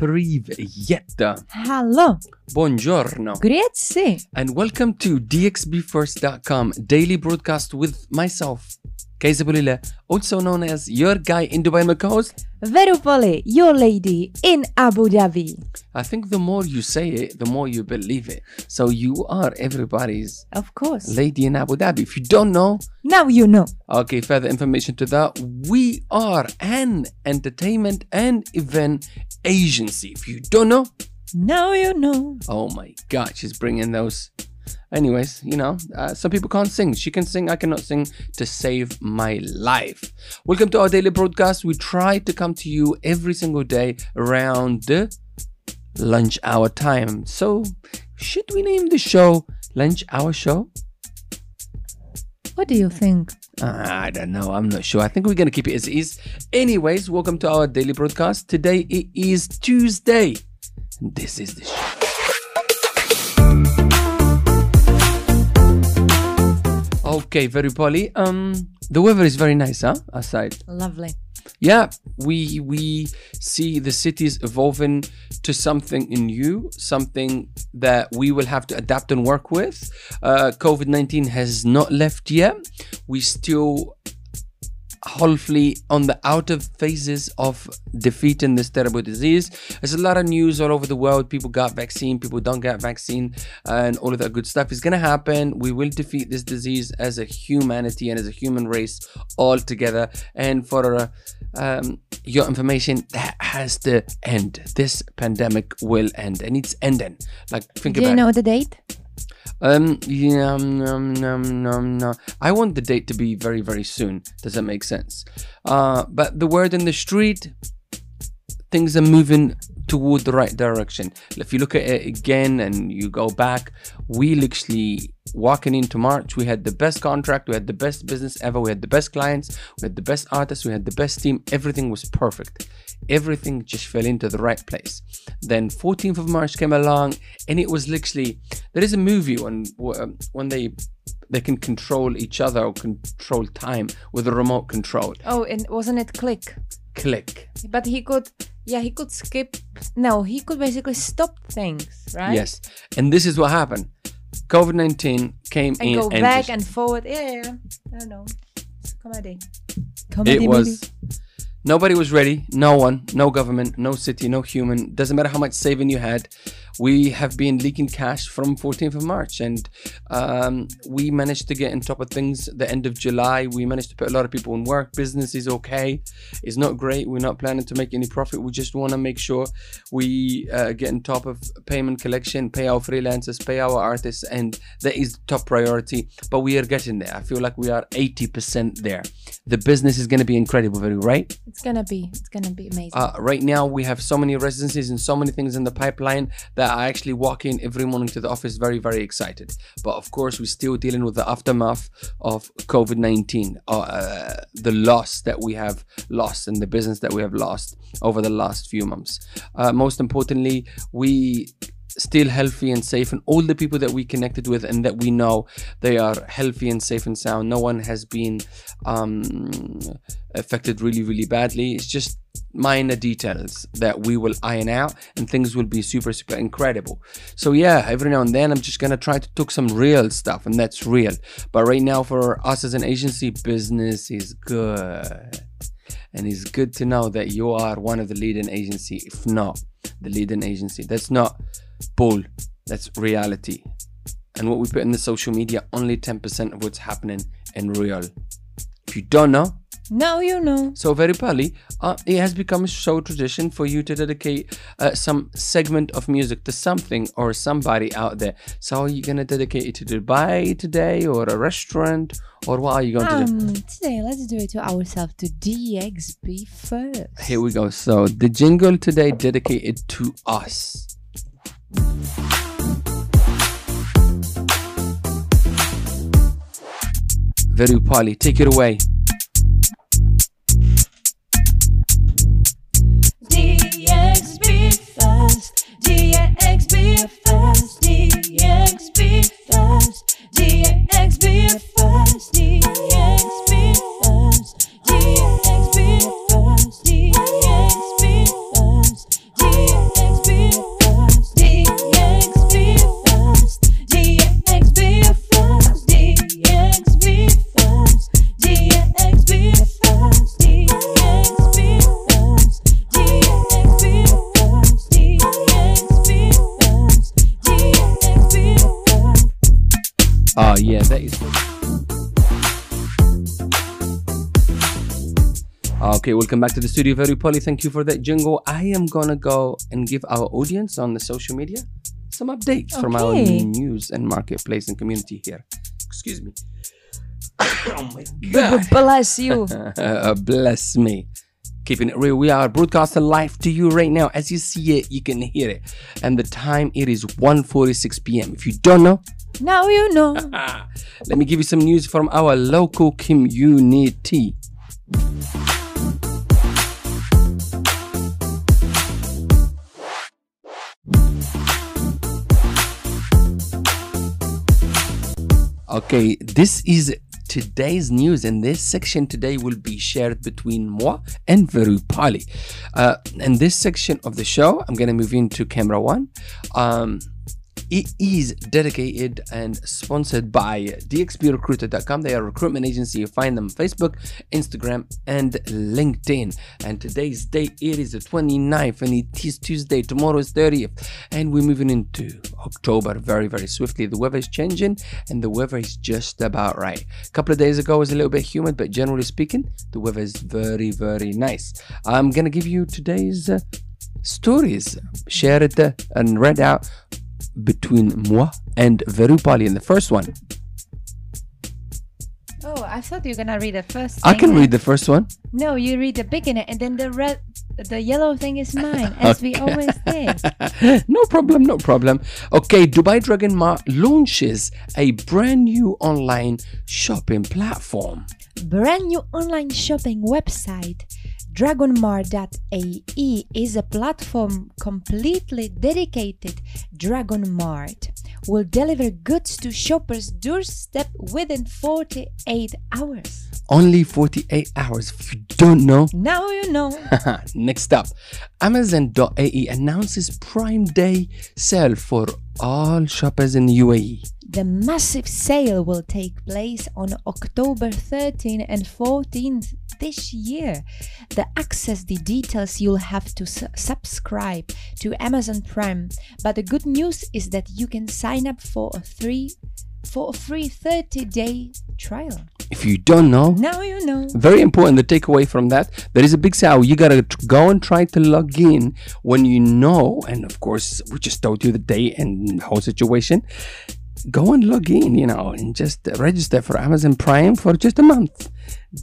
Привет. Hello. Buongiorno. Grazie. And welcome to DXBFirst.com daily broadcast with myself, Kaysa Bulila, also known as your guy in Dubai and co-host. Verupoli, your lady in Abu Dhabi. I think the more you say it, the more you believe it. So you are everybody's Of course. lady in Abu Dhabi. If you don't know, Now you know. Okay, further information to that. We are an entertainment and event agency. If you don't know, Now you know. oh my god, she's bringing those. Anyways, you know, uh, some people can't sing. She can sing, I cannot sing to save my life. Welcome to our daily broadcast. We try to come to you every single day around the lunch hour time. So, should we name the show Lunch Hour Show? What do you think? Uh, I don't know. I'm not sure. I think we're going to keep it as is. Anyways, welcome to our daily broadcast. Today it is Tuesday. This is the show. Okay, very poly. Um, the weather is very nice, huh? Aside. Lovely. Yeah, we we see the cities evolving to something new, something that we will have to adapt and work with. Uh, COVID nineteen has not left yet. We still hopefully on the outer phases of defeating this terrible disease. There's a lot of news all over the world. People got vaccine, people don't get vaccine, and all of that good stuff is gonna happen. We will defeat this disease as a humanity and as a human race all together. And for uh, um, your information, that has to end. This pandemic will end, and it's ending. Like think Do about you it. know the date? Um, yeah, um, um, um, no. I want the date to be very, very soon. Does that make sense? Uh, but the word in the street, things are moving toward the right direction. If you look at it again and you go back, we literally walking into March, we had the best contract, we had the best business ever, we had the best clients, we had the best artists, we had the best team. Everything was perfect. Everything just fell into the right place. Then 14th of March came along, and it was literally there is a movie when when they they can control each other or control time with a remote control. Oh, and wasn't it click? Click. But he could, yeah, he could skip. No, he could basically stop things, right? Yes, and this is what happened. COVID 19 came And in go and back just- and forward. Yeah, yeah. I don't know. It's comedy. Comedy it was nobody was ready no one no government no city no human doesn't matter how much saving you had we have been leaking cash from 14th of march and um, we managed to get on top of things the end of july. We managed to put a lot of people in work. Business is okay. It's not great. We're not planning to make any profit. We just want to make sure we uh, get on top of payment collection pay our freelancers pay our artists and that is the top priority. But we are getting there. I feel like we are 80% there. The business is going to be incredible very right? It's gonna be. It's gonna be amazing. uh, right now we have so many residencies and so many things in the pipeline that I actually walk in every morning to the office very very excited. But of course we're still dealing with the aftermath of COVID-19 uh, uh, the loss that we have lost and the business that we have lost over the last few months. Uh, most importantly we still healthy and safe and all the people that we connected with and that we know they are healthy and safe and sound. No one has been um, affected really really badly. It's just minor details that we will iron out and things will be super super incredible. So yeah every now and then i'm just gonna try to talk some real stuff and that's real. But right now for us as an agency business is good. And it's good to know that you are one of the leading agency if not the leading agency. That's not bull that's reality and what we put in the social media only 10% of what's happening in real if you don't know now you know. so very probably, uh, it has become a show tradition for you to dedicate uh, some segment of music to something or somebody out there. So are you gonna dedicate it to Dubai today, or a restaurant, or what are you going to do? Um, today, let's do it to ourselves to DXB first. Here we go. So the jingle today dedicated to us. Very Pali, take it away. Is. Okay, welcome back to the studio, very Polly. Thank you for that jingle. I am gonna go and give our audience on the social media some updates from our news and marketplace and community here. Excuse me. oh my god. Bless you. Uh, bless me. Keeping it real, we are broadcasting live to you right now. As you see it, you can hear it. And the time it is 1:46 p.m. If you don't know, now you know. let me give you some news from our local community. Okay, this is today's news, and this section today will be shared between moi and Verupali. Uh, in this section of the show, I'm gonna move into camera one. Um, it is dedicated and sponsored by dxbrecruiter.com. They are a recruitment agency. You find them on Facebook, Instagram, and LinkedIn. And today's date it is the 29th, and it is Tuesday. Tomorrow is 30th, and we're moving into October very, very swiftly. The weather is changing, and the weather is just about right. A couple of days ago was a little bit humid, but generally speaking, the weather is very, very nice. I'm gonna give you today's. Uh, stories shared uh, and read out between moi and Verupali in the first one. Oh, I thought you were gonna read the first. I can read the first one. No, you read the beginning, and then the red, the yellow thing is mine, as we always did. no problem, no problem. Okay, Dubai Dragon Mart launches a brand new online shopping platform. Brand new online shopping website. Dragonmart.ae is a platform completely dedicated. Dragonmart will deliver goods to shoppers' doorstep within 48 hours. Only 48 hours. If you don't know, Now you know. Next up, Amazon.ae announces Prime Day sale for all shoppers in UAE. The massive sale will take place on October 13 and 14th this year. To access the details, you'll have to su- subscribe to Amazon Prime. But the good news is that you can sign up for a three for a free 30-day trial. If you don't know, Now you know. very important the takeaway from that there is a big sale you gotta go and try to log in when you know and of course we just told you the date and whole situation go and log in you know and just register for amazon prime for just a month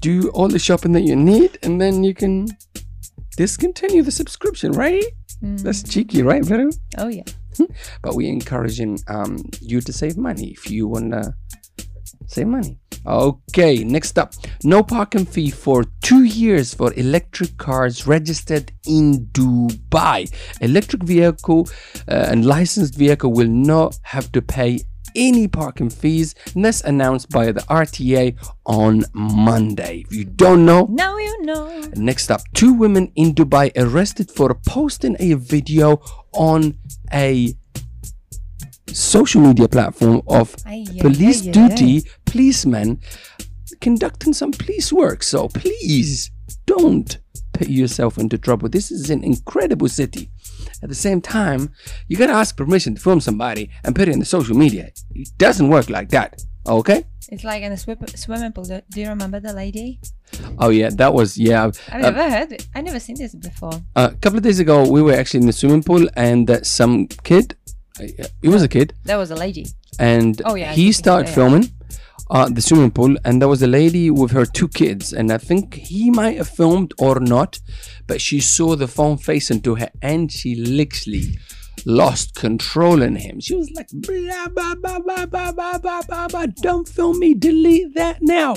do all the shopping that you need and then you can discontinue the subscription right that's cheeky right Veru? Oh yeah. but we're encouraging um, you to save money if you want to save money. Okay, next up no parking fee for two years for electric cars registered in Dubai. Electric vehicle uh, and licensed vehicle will not have to pay any parking fees, and that's announced by the RTA on Monday. If you don't know, Now you know. Next up, two women in Dubai arrested for posting a video on a social media platform of Ay, ay, police ay, ay, duty policemen conducting some police work. So please don't put yourself into trouble. This is an incredible city. At the same time, you gotta ask permission to film somebody and put it in the social media. It doesn't work like that. Okay? It's like in a swim- swimming pool. Do you remember the lady? Oh yeah, that was yeah. I've uh, never heard. I've never seen this before. a couple of days ago, we were actually in the swimming pool, and uh, some kid, uh, it was a kid, That was a lady. and Oh, yeah, he started filming uh, the swimming pool, and there was a lady with her two kids, and I think he might have filmed or not, but she saw the phone facing to her, and she literally lost control in him. She was like, blah, blah, blah, blah, blah, blah, blah, blah, blah, don't film me, delete that now.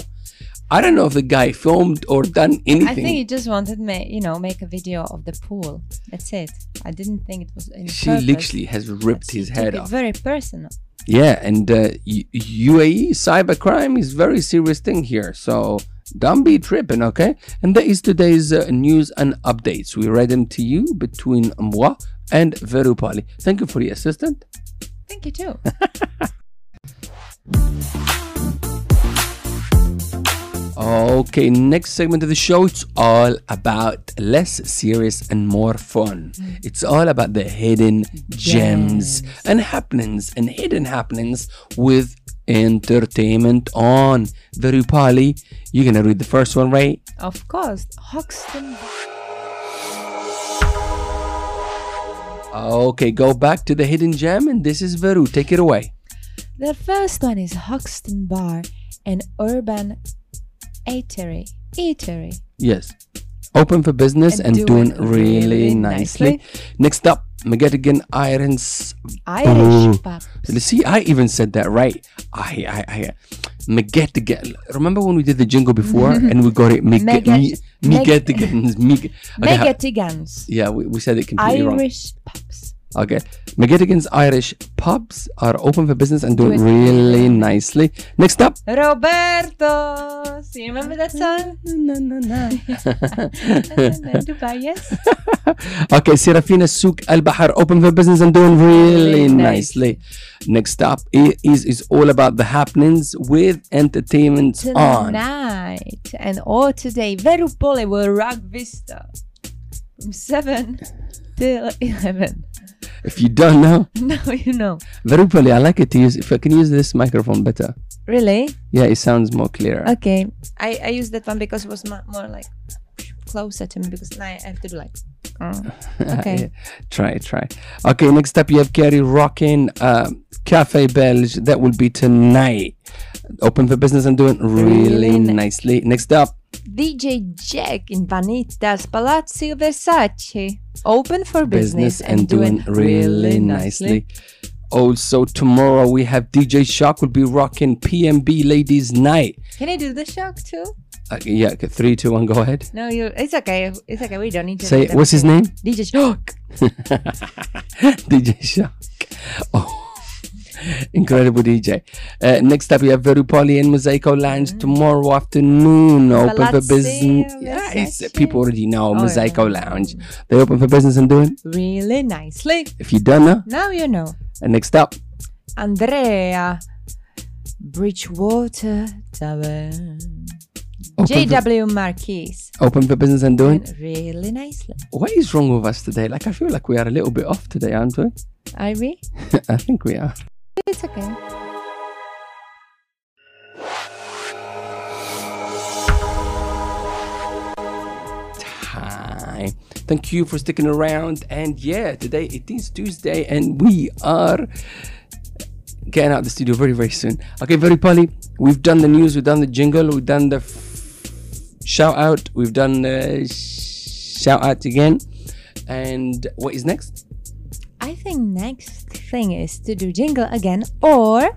I don't know if the guy filmed or done anything. I think he just wanted me, you know, make a video of the pool. That's it. I didn't think it was any she purpose. literally has ripped his head off. Very personal. Yeah, and uh, UAE cybercrime is very serious thing here. So don't be tripping, okay? And that is today's uh, news and updates. We read them to you between moi and Verupali. Thank you for the assistant. Thank you too. Okay, next segment of the show. It's all about less serious and more fun. Mm. It's all about the hidden gems and happenings and hidden happenings with entertainment on. Very Polly, you're gonna read the first one, right? Of course, Hoxton. Okay, go back to the hidden gem, and this is Veru. Take it away. The first one is Hoxton Bar, an urban eatery. Eatery. Yes. Open for business and, And doing, doing really, really nicely. nicely. Next up, McGettigan Irons. Irish Ooh. pub. See, I even said that right. I, I, I, uh, McGettigan. Remember when we did the jingle before and we got it? McGettigans. Meg- okay, ha- Megatigans. yeah, we, we said it completely wrong. Irish pubs. Okay. McGettigan's Irish pubs are open for business and doing really nicely. Next up. Roberto. You remember that song? No, no, no. Dubai, yes. okay, Serafina Souk Al Bahar, open for business and doing really Really nice. nicely. Next up is is all about the happenings with entertainment on. Tonight and all today, Verupole will rock Vista from 7 till 11. If you don't know, Now you know. Verupoli, I like it to use. If I can use this microphone better, Really? yeah, it sounds more clear. Okay. I, I used that one because it was mo- more like closer to me because now I have to do like. uh, okay. Yeah, Try, try. Okay, next up you have Kerry rocking um, Cafe Belge. That will be tonight. Open for business and doing really, Really ni- nicely. Next up, DJ Jack in Vanitas Palazzo Versace. Open for business, and doing really nicely. Also, tomorrow we have DJ Shock will be rocking PMB Ladies Night. Can I do the shock too? Uh, yeah, okay, three, two, one, go ahead. No, you. It's okay. It's okay. We don't need to. Say, what's his name? DJ Shock. DJ Shock. Oh. Incredible DJ. Uh, next up, we have Verupoli and Mosaico Lounge mm-hmm. tomorrow afternoon. Open for business. Yeah, it's, uh, people already know Oh, Mosaico yeah. Lounge. They open for business and doing. Really nicely. If you don't know, Now you know. and next up, Andrea. Bridgewater Tavern. open for, JW Marquis. open for business and doing. Really nicely. What is wrong with us today? Like, I feel like we are a little bit off today, aren't we? Ivy? I think we are. It's okay. time. Thank you for sticking around. And yeah, today it is Tuesday, and we are getting out of the studio very, very soon. Okay, very Polly. We've done the news, we've done the jingle, we've done the f- shout out, we've done the sh- shout out again. And what is next? I think next thing is to do jingle again or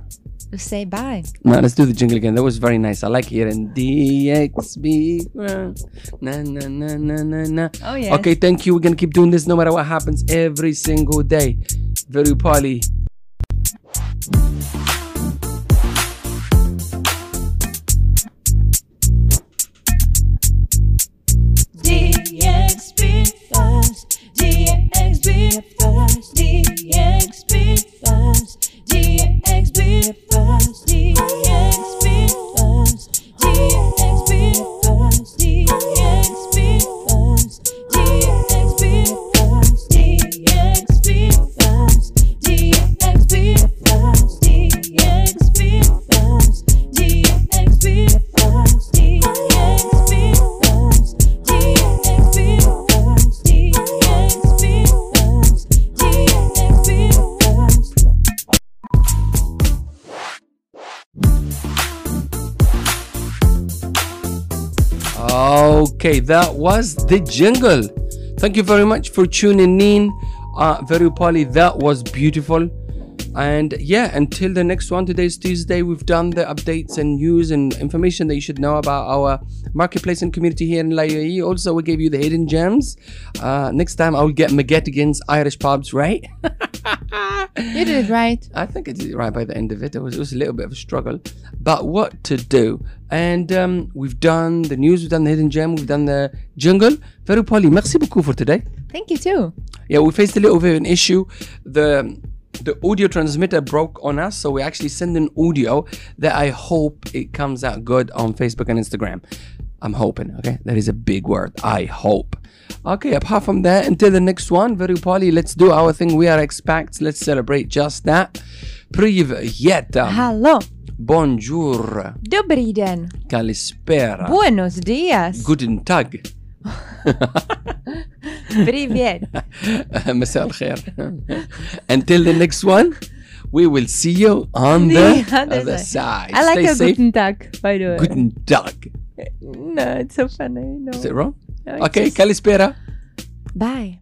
to say bye. No, let's do the jingle again. That was very nice. I like hearing DXB. Na na na na na na. Oh, yes. Okay, thank you. We're gonna keep doing this no matter what happens every single day. Very Polly. Okay, that was the jingle. Thank you very much for tuning in. Uh, very Polly, that was beautiful. And yeah, until the next one, today's Tuesday, we've done the updates and news and information that you should know about our marketplace and community here in La UAE. Also, we gave you the hidden gems. Uh, next time, I'll get McGettigan's Irish pubs right. You did it right. I think I did it right by the end of it. It was, it was a little bit of a struggle, but what to do? And um, we've done the news, we've done the hidden gem, we've done the jungle. Very Polly, merci beaucoup for today. Thank you too. Yeah, we faced a little bit of an issue. The the audio transmitter broke on us, so we actually send an audio that I hope it comes out good on Facebook and Instagram. I'm hoping, okay? That is a big word. I hope. Okay, apart from that, until the next one, very poly, let's do our thing. We are expats. Let's celebrate just that. Привет. Hello. Bonjour. Dobrý den. Kalispera. Buenos dias. Guten Tag. Привет. مساء الخير. Until the next one, we will see you on the, The other other side. side. I like Stay a safe. guten Tag, by the way. Guten Tag. No, it's so funny. No. Is it wrong? No, it's Okay, just- Kalispera. Bye.